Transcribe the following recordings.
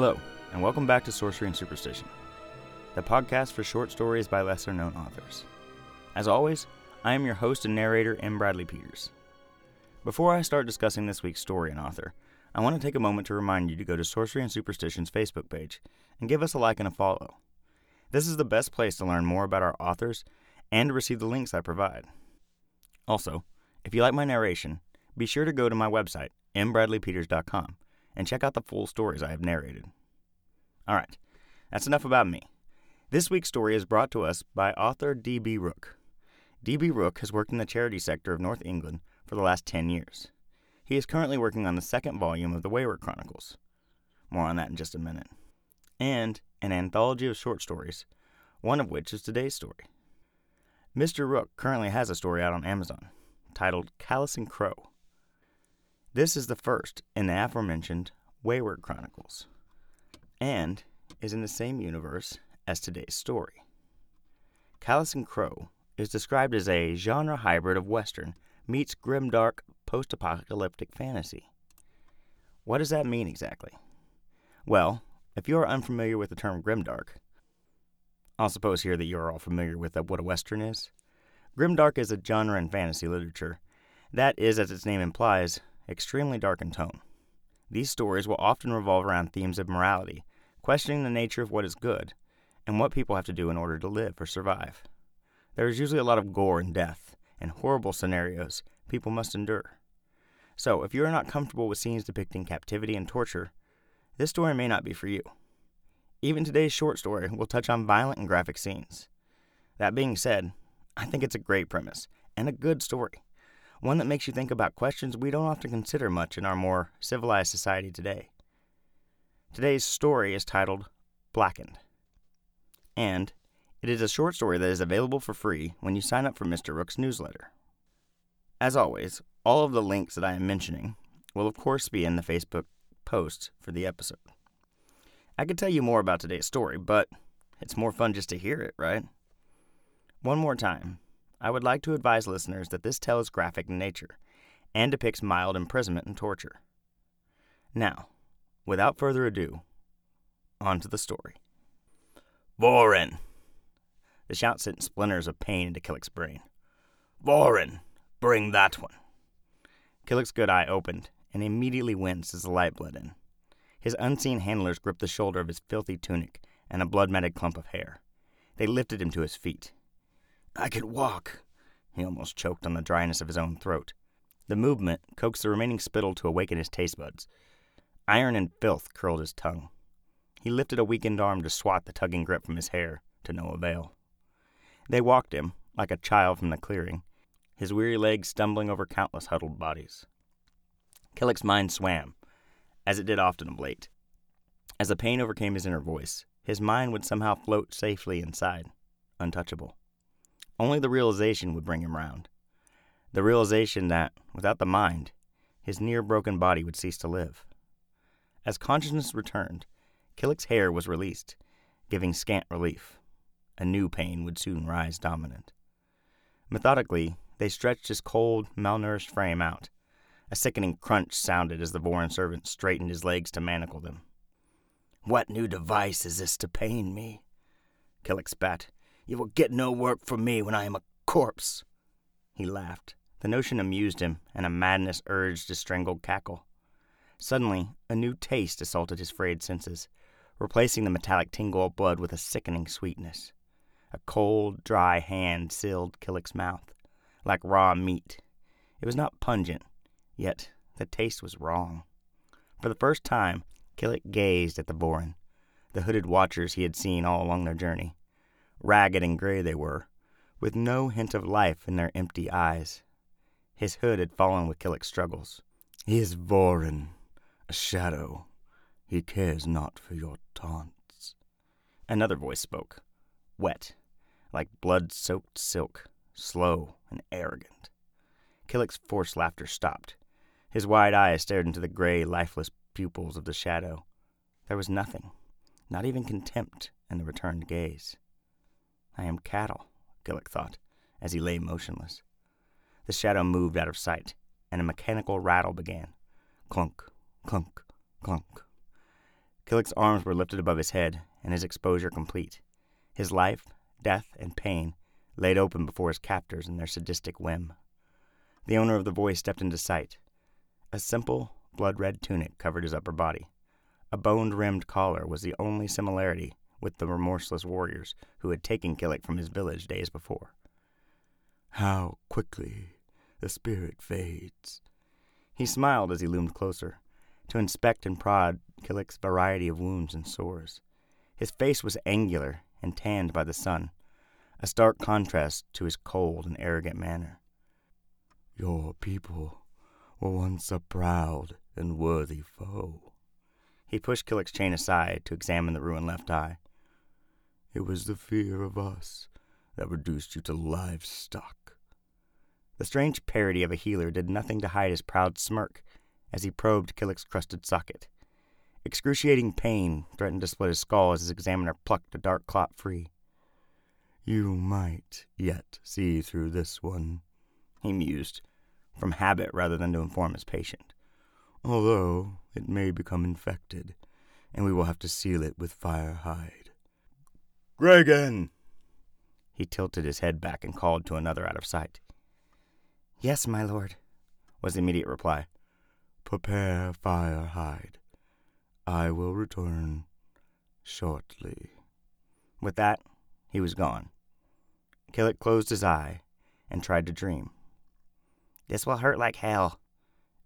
Hello, and welcome back to Sorcery and Superstition, the podcast for short stories by lesser known authors. As always, I am your host and narrator, M. Bradley Peters. Before I start discussing this week's story and author, I want to take a moment to remind you to go to Sorcery and Superstition's Facebook page and give us a like and a follow. This is the best place to learn more about our authors and to receive the links I provide. Also, if you like my narration, be sure to go to my website, mbradleypeters.com, and check out the full stories I have narrated. All right, that's enough about me. This week's story is brought to us by author D.B. Rook. D.B. Rook has worked in the charity sector of North England for the last 10 years. He is currently working on the second volume of the Wayward Chronicles. More on that in just a minute. And an anthology of short stories, one of which is today's story. Mr. Rook currently has a story out on Amazon titled Callus and Crow. This is the first in the aforementioned Wayward Chronicles, and is in the same universe as today's story. Callus and Crow is described as a genre hybrid of Western meets grimdark post apocalyptic fantasy. What does that mean exactly? Well, if you are unfamiliar with the term grimdark, I'll suppose here that you are all familiar with what a Western is. Grimdark is a genre in fantasy literature that is, as its name implies, extremely dark in tone. These stories will often revolve around themes of morality, questioning the nature of what is good, and what people have to do in order to live or survive. There is usually a lot of gore and death, and horrible scenarios people must endure. So, if you are not comfortable with scenes depicting captivity and torture, this story may not be for you. Even today's short story will touch on violent and graphic scenes. That being said, I think it's a great premise and a good story, one that makes you think about questions we don't often consider much in our more civilized society today. Today's story is titled Blackened, and it is a short story that is available for free when you sign up for Mr. Rook's newsletter. As always, all of the links that I am mentioning will, of course, be in the Facebook post for the episode. I could tell you more about today's story, but it's more fun just to hear it, right? One more time, I would like to advise listeners that this tale is graphic in nature and depicts mild imprisonment and torture. Now, without further ado, on to the story. Vorin! The shout sent splinters of pain into Killick's brain. Vorin, bring that one. Killick's good eye opened and immediately winced as the light bled in. His unseen handlers gripped the shoulder of his filthy tunic and a blood matted clump of hair. They lifted him to his feet. I could walk. He almost choked on the dryness of his own throat. The movement coaxed the remaining spittle to awaken his taste buds. Iron and filth curled his tongue. He lifted a weakened arm to swat the tugging grip from his hair, to no avail. They walked him, like a child from the clearing, his weary legs stumbling over countless huddled bodies. Killick's mind swam, as it did often of late. As the pain overcame his inner voice, his mind would somehow float safely inside, untouchable. Only the realization would bring him round. The realization that, without the mind, his near broken body would cease to live. As consciousness returned, Killick's hair was released, giving scant relief. A new pain would soon rise dominant. Methodically, they stretched his cold, malnourished frame out. A sickening crunch sounded as the Vorin servant straightened his legs to manacle them. What new device is this to pain me? Killick spat, you will get no work from me when I am a corpse. He laughed. The notion amused him, and a madness urged his strangled cackle. Suddenly, a new taste assaulted his frayed senses, replacing the metallic tingle of blood with a sickening sweetness. A cold, dry hand sealed Killick's mouth, like raw meat. It was not pungent, yet the taste was wrong. For the first time, Killick gazed at the Vorin, the hooded watchers he had seen all along their journey. Ragged and gray they were, with no hint of life in their empty eyes. His hood had fallen with Killick's struggles. He is Vorin, a shadow. He cares not for your taunts. Another voice spoke, wet, like blood soaked silk, slow and arrogant. Killick's forced laughter stopped. His wide eyes stared into the gray, lifeless pupils of the shadow. There was nothing, not even contempt, in the returned gaze. I am cattle, Killick thought, as he lay motionless. The shadow moved out of sight, and a mechanical rattle began. Clunk, clunk, clunk. Killick's arms were lifted above his head, and his exposure complete. His life, death, and pain laid open before his captors in their sadistic whim. The owner of the voice stepped into sight. A simple, blood red tunic covered his upper body. A bone rimmed collar was the only similarity with the remorseless warriors who had taken Killick from his village days before. How quickly the spirit fades. He smiled as he loomed closer, to inspect and prod Killick's variety of wounds and sores. His face was angular and tanned by the sun, a stark contrast to his cold and arrogant manner. Your people were once a proud and worthy foe. He pushed Killick's chain aside to examine the ruined left eye. It was the fear of us that reduced you to livestock. The strange parody of a healer did nothing to hide his proud smirk as he probed Killick's crusted socket. Excruciating pain threatened to split his skull as his examiner plucked a dark clot free. You might yet see through this one, he mused, from habit rather than to inform his patient. Although it may become infected, and we will have to seal it with fire hide. Gregan! He tilted his head back and called to another out of sight. Yes, my lord, was the immediate reply. Prepare fire hide. I will return shortly. With that, he was gone. Killick closed his eye and tried to dream. This will hurt like hell.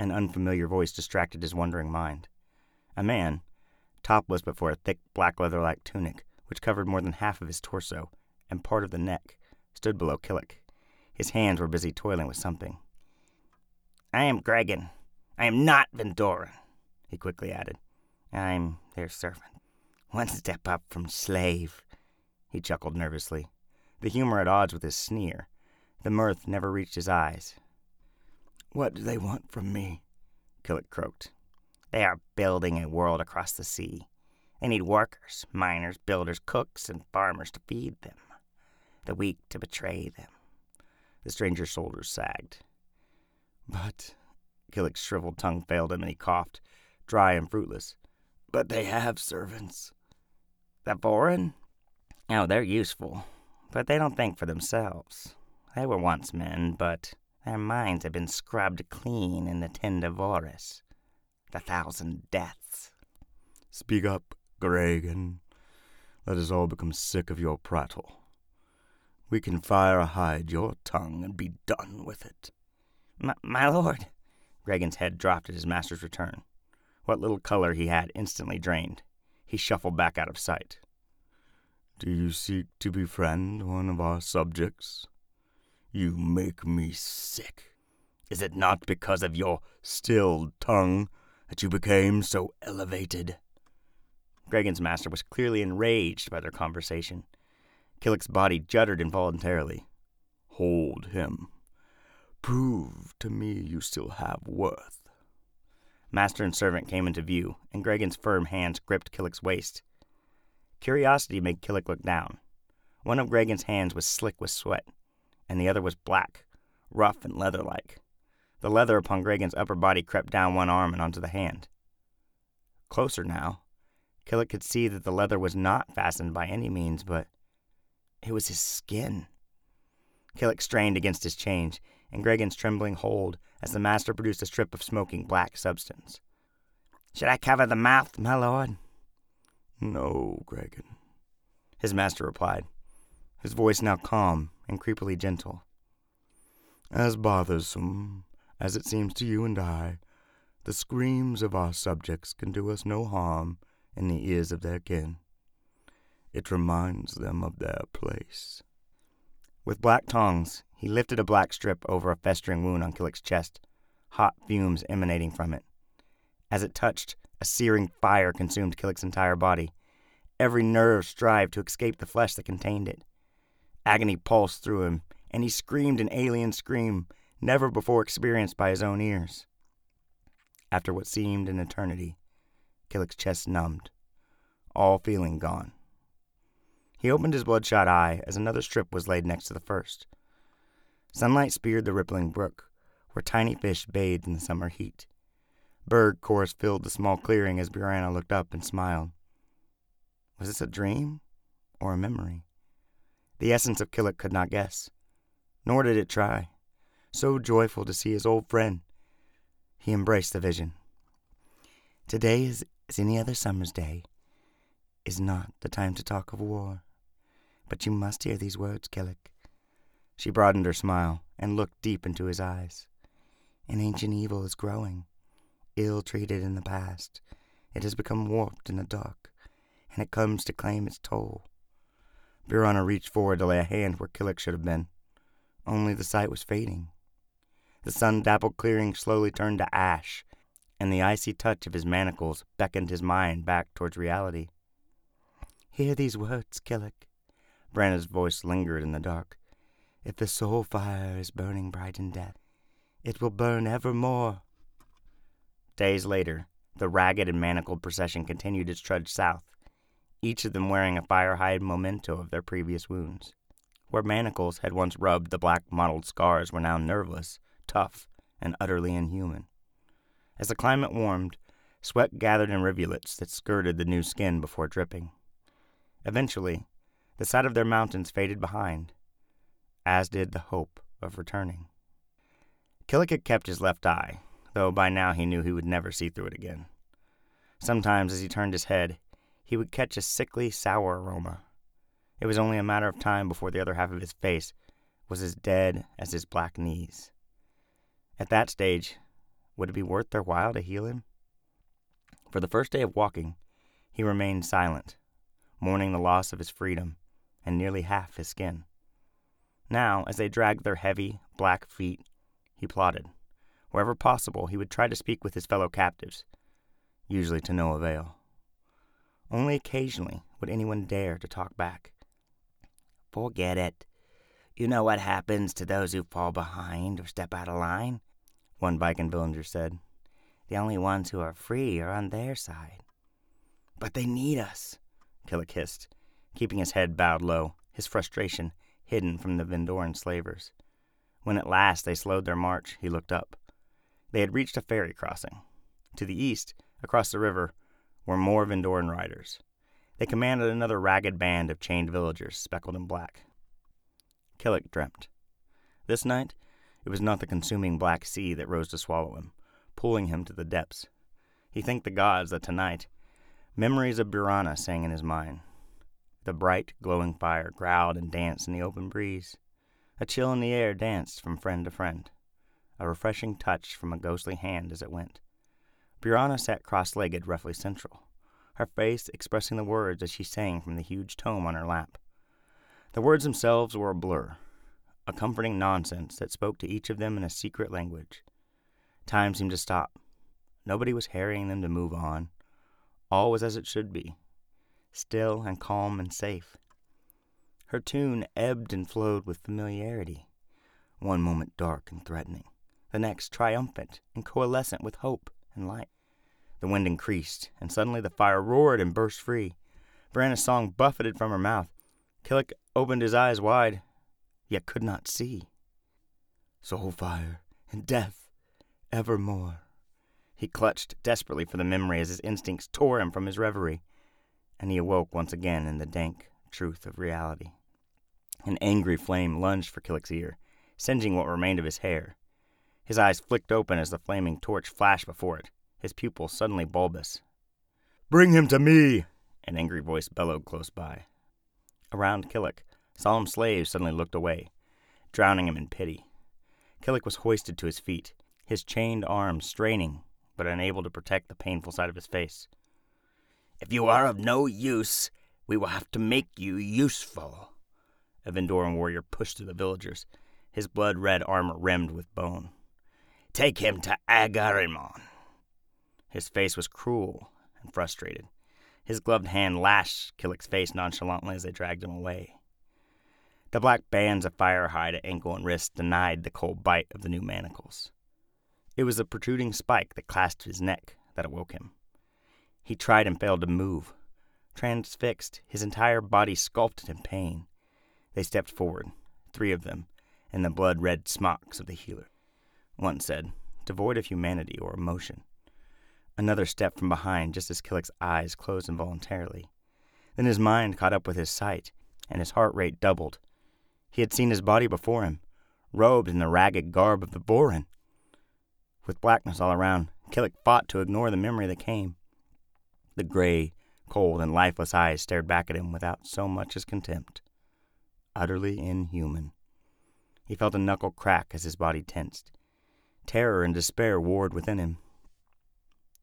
An unfamiliar voice distracted his wondering mind. A man, topless but for a thick black leather like tunic, which covered more than half of his torso and part of the neck, stood below Killick. His hands were busy toiling with something. I am Gregan. I am not Vendoran, he quickly added. I'm their servant. One step up from slave. He chuckled nervously, the humor at odds with his sneer. The mirth never reached his eyes. What do they want from me? Killick croaked. They are building a world across the sea. They need workers, miners, builders, cooks, and farmers to feed them, the weak to betray them. The stranger's shoulders sagged. But Killick's shriveled tongue failed him and he coughed, dry and fruitless. But they have servants. The Vorin? Oh, they're useful, but they don't think for themselves. They were once men, but their minds have been scrubbed clean in the Tendavoris. The thousand deaths. Speak up, Gregan. Let us all become sick of your prattle. We can fire hide your tongue and be done with it. My, my lord. Gregan's head dropped at his master's return. What little color he had instantly drained. He shuffled back out of sight. Do you seek to befriend one of our subjects? You make me sick. Is it not because of your stilled tongue that you became so elevated? Gregan's master was clearly enraged by their conversation. Killick's body juddered involuntarily. Hold him. Prove to me you still have worth. Master and servant came into view, and Gregan's firm hands gripped Killick's waist. Curiosity made Killick look down. One of Gregan's hands was slick with sweat and the other was black, rough and leather like. The leather upon Gregan's upper body crept down one arm and onto the hand. Closer now, Killick could see that the leather was not fastened by any means, but it was his skin. Killick strained against his change, and Gregan's trembling hold as the master produced a strip of smoking black substance. Should I cover the mouth, my lord? No, Gregan, his master replied, his voice now calm and creepily gentle. As bothersome as it seems to you and I, the screams of our subjects can do us no harm in the ears of their kin. It reminds them of their place. With black tongs, he lifted a black strip over a festering wound on Killick's chest, hot fumes emanating from it. As it touched, a searing fire consumed Killick's entire body. Every nerve strived to escape the flesh that contained it. Agony pulsed through him, and he screamed an alien scream never before experienced by his own ears. After what seemed an eternity, Killick's chest numbed, all feeling gone. He opened his bloodshot eye as another strip was laid next to the first. Sunlight speared the rippling brook, where tiny fish bathed in the summer heat. Bird chorus filled the small clearing as Brianna looked up and smiled. Was this a dream or a memory? The essence of Killick could not guess, nor did it try. So joyful to see his old friend, he embraced the vision. Today is as any other summer's day, is not the time to talk of war. But you must hear these words, Killick. She broadened her smile and looked deep into his eyes. An ancient evil is growing, ill treated in the past. It has become warped in the dark, and it comes to claim its toll. Brianna reached forward to lay a hand where Killick should have been. Only the sight was fading. The sun dappled clearing slowly turned to ash, and the icy touch of his manacles beckoned his mind back towards reality. Hear these words, Killick. Brianna's voice lingered in the dark. If the soul fire is burning bright in death, it will burn evermore. Days later, the ragged and manacled procession continued its trudge south, each of them wearing a fire-hide memento of their previous wounds. Where manacles had once rubbed the black mottled scars were now nerveless, tough, and utterly inhuman. As the climate warmed, sweat gathered in rivulets that skirted the new skin before dripping. Eventually, the sight of their mountains faded behind, as did the hope of returning. Killick kept his left eye, though by now he knew he would never see through it again. Sometimes, as he turned his head, he would catch a sickly, sour aroma. It was only a matter of time before the other half of his face was as dead as his black knees. At that stage, would it be worth their while to heal him? For the first day of walking, he remained silent, mourning the loss of his freedom and nearly half his skin. Now, as they dragged their heavy, black feet, he plodded. Wherever possible, he would try to speak with his fellow captives, usually to no avail. Only occasionally would anyone dare to talk back. Forget it. You know what happens to those who fall behind or step out of line? One villager said. The only ones who are free are on their side. But they need us, Killick hissed, keeping his head bowed low, his frustration hidden from the Vendoran slavers. When at last they slowed their march, he looked up. They had reached a ferry crossing. To the east, across the river, were more Vendoran riders. They commanded another ragged band of chained villagers, speckled in black. Killick dreamt. This night, it was not the consuming black sea that rose to swallow him, pulling him to the depths. He thanked the gods that tonight, memories of Brianna sang in his mind. The bright, glowing fire growled and danced in the open breeze. A chill in the air danced from friend to friend, a refreshing touch from a ghostly hand as it went. Brianna sat cross legged roughly central, her face expressing the words as she sang from the huge tome on her lap. The words themselves were a blur, a comforting nonsense that spoke to each of them in a secret language. Time seemed to stop. Nobody was harrying them to move on. All was as it should be, still and calm and safe. Her tune ebbed and flowed with familiarity, one moment dark and threatening, the next triumphant and coalescent with hope and light. The wind increased, and suddenly the fire roared and burst free. Brianna's song buffeted from her mouth. Killick opened his eyes wide, yet could not see. Soul fire and death evermore. He clutched desperately for the memory as his instincts tore him from his reverie, and he awoke once again in the dank truth of reality. An angry flame lunged for Killick's ear, singeing what remained of his hair. His eyes flicked open as the flaming torch flashed before it, his pupils suddenly bulbous. Bring him to me! An angry voice bellowed close by. Around Killick, solemn slaves suddenly looked away, drowning him in pity. Killick was hoisted to his feet, his chained arms straining but unable to protect the painful side of his face. If you are of no use, we will have to make you useful. A Vendoran warrior pushed through the villagers, his blood red armor rimmed with bone. Take him to Agarimon. His face was cruel and frustrated. His gloved hand lashed Killick's face nonchalantly as they dragged him away. The black bands of firehide at ankle and wrist denied the cold bite of the new manacles. It was the protruding spike that clasped his neck that awoke him. He tried and failed to move. Transfixed, his entire body sculpted in pain. They stepped forward, three of them, in the blood red smocks of the healer. One said, devoid of humanity or emotion. Another stepped from behind just as Killick's eyes closed involuntarily. Then his mind caught up with his sight, and his heart rate doubled. He had seen his body before him, robed in the ragged garb of the Vorin. With blackness all around, Killick fought to ignore the memory that came. The gray, cold, and lifeless eyes stared back at him without so much as contempt. Utterly inhuman. He felt a knuckle crack as his body tensed. Terror and despair warred within him.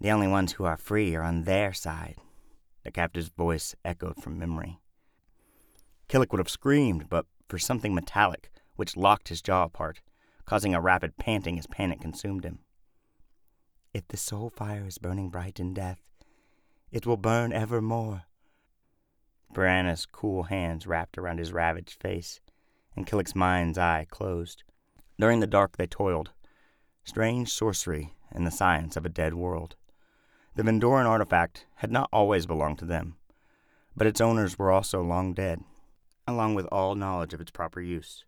The only ones who are free are on their side, the captive's voice echoed from memory. Killick would have screamed, but for something metallic which locked his jaw apart, causing a rapid panting as panic consumed him. If the soul fire is burning bright in death, it will burn evermore. Brianna's cool hands wrapped around his ravaged face, and Killick's mind's eye closed. During the dark they toiled, strange sorcery and the science of a dead world. The Vendoran artifact had not always belonged to them, but its owners were also long dead, along with all knowledge of its proper use.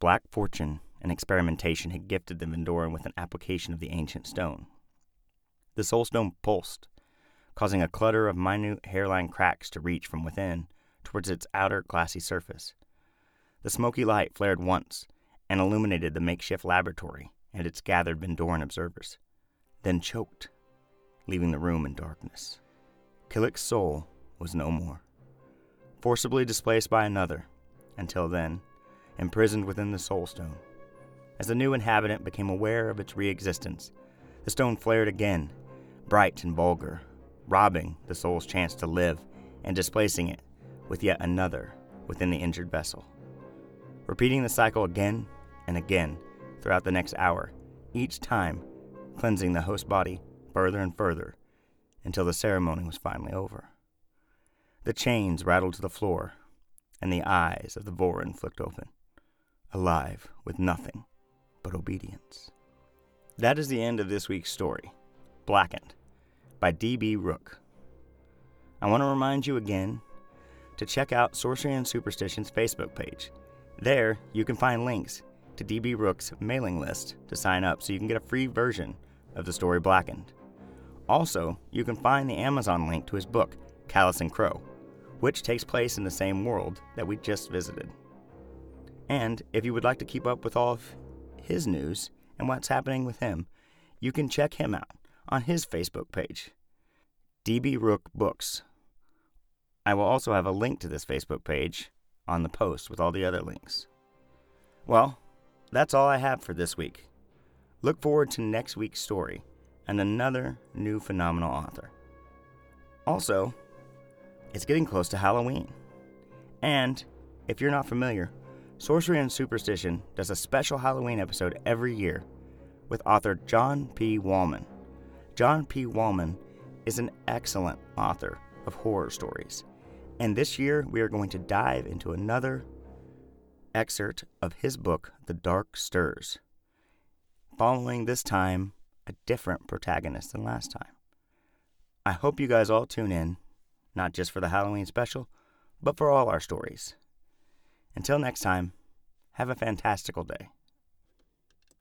Black fortune and experimentation had gifted the Vendoran with an application of the ancient stone. The soul stone pulsed, causing a clutter of minute hairline cracks to reach from within towards its outer glassy surface. The smoky light flared once and illuminated the makeshift laboratory and its gathered Vendoran observers, then choked, leaving the room in darkness. Killick's soul was no more, forcibly displaced by another, until then, imprisoned within the soul stone. As the new inhabitant became aware of its re existence, the stone flared again, bright and vulgar, robbing the soul's chance to live and displacing it with yet another within the injured vessel. Repeating the cycle again and again throughout the next hour, each time cleansing the host body further and further until the ceremony was finally over. The chains rattled to the floor, and the eyes of the Vorin flicked open, alive with nothing but obedience. That is the end of this week's story, Blackened by D.B. Rook. I want to remind you again to check out Sorcery and Superstition's Facebook page. There, you can find links to D.B. Rook's mailing list to sign up so you can get a free version of the story Blackened. Also, you can find the Amazon link to his book, Callous and Crow, which takes place in the same world that we just visited. And if you would like to keep up with all of his news and what's happening with him, you can check him out on his Facebook page, DB Rook Books. I will also have a link to this Facebook page on the post with all the other links. Well, that's all I have for this week. Look forward to next week's story and another new phenomenal author. Also, it's getting close to Halloween. And if you're not familiar, Sorcery and Superstition does a special Halloween episode every year with author John P. Wallman. John P. Wallman is an excellent author of horror stories. And this year, we are going to dive into another excerpt of his book, The Dark Stirs, following this time a different protagonist than last time. I hope you guys all tune in, not just for the Halloween special, but for all our stories. Until next time, have a fantastical day.